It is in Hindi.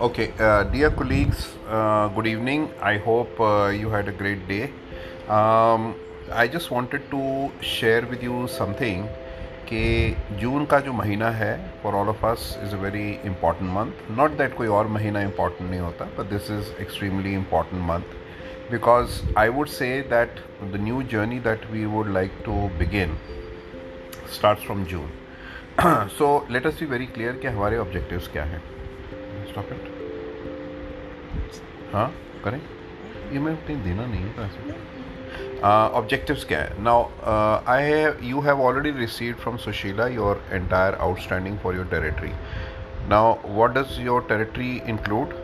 Okay, uh, dear colleagues, uh, good evening. I hope uh, you had a great day. Um, I just wanted to share with you something कि जून का जो महीना है for all of us is a very important month not that कोई और महीना इंपॉर्टेंट नहीं होता but this is extremely important month because I would say that the new journey that we would like to begin start from June so let us be very clear कि हमारे ऑब्जेक्टिव्स क्या हैं स्टॉप इट हाँ करें। ये मैं कहीं देना नहीं है पैसे। ऑब्जेक्टिव्स क्या है? Now I have you have already receive from Sushila your entire outstanding for your territory now what does your territory include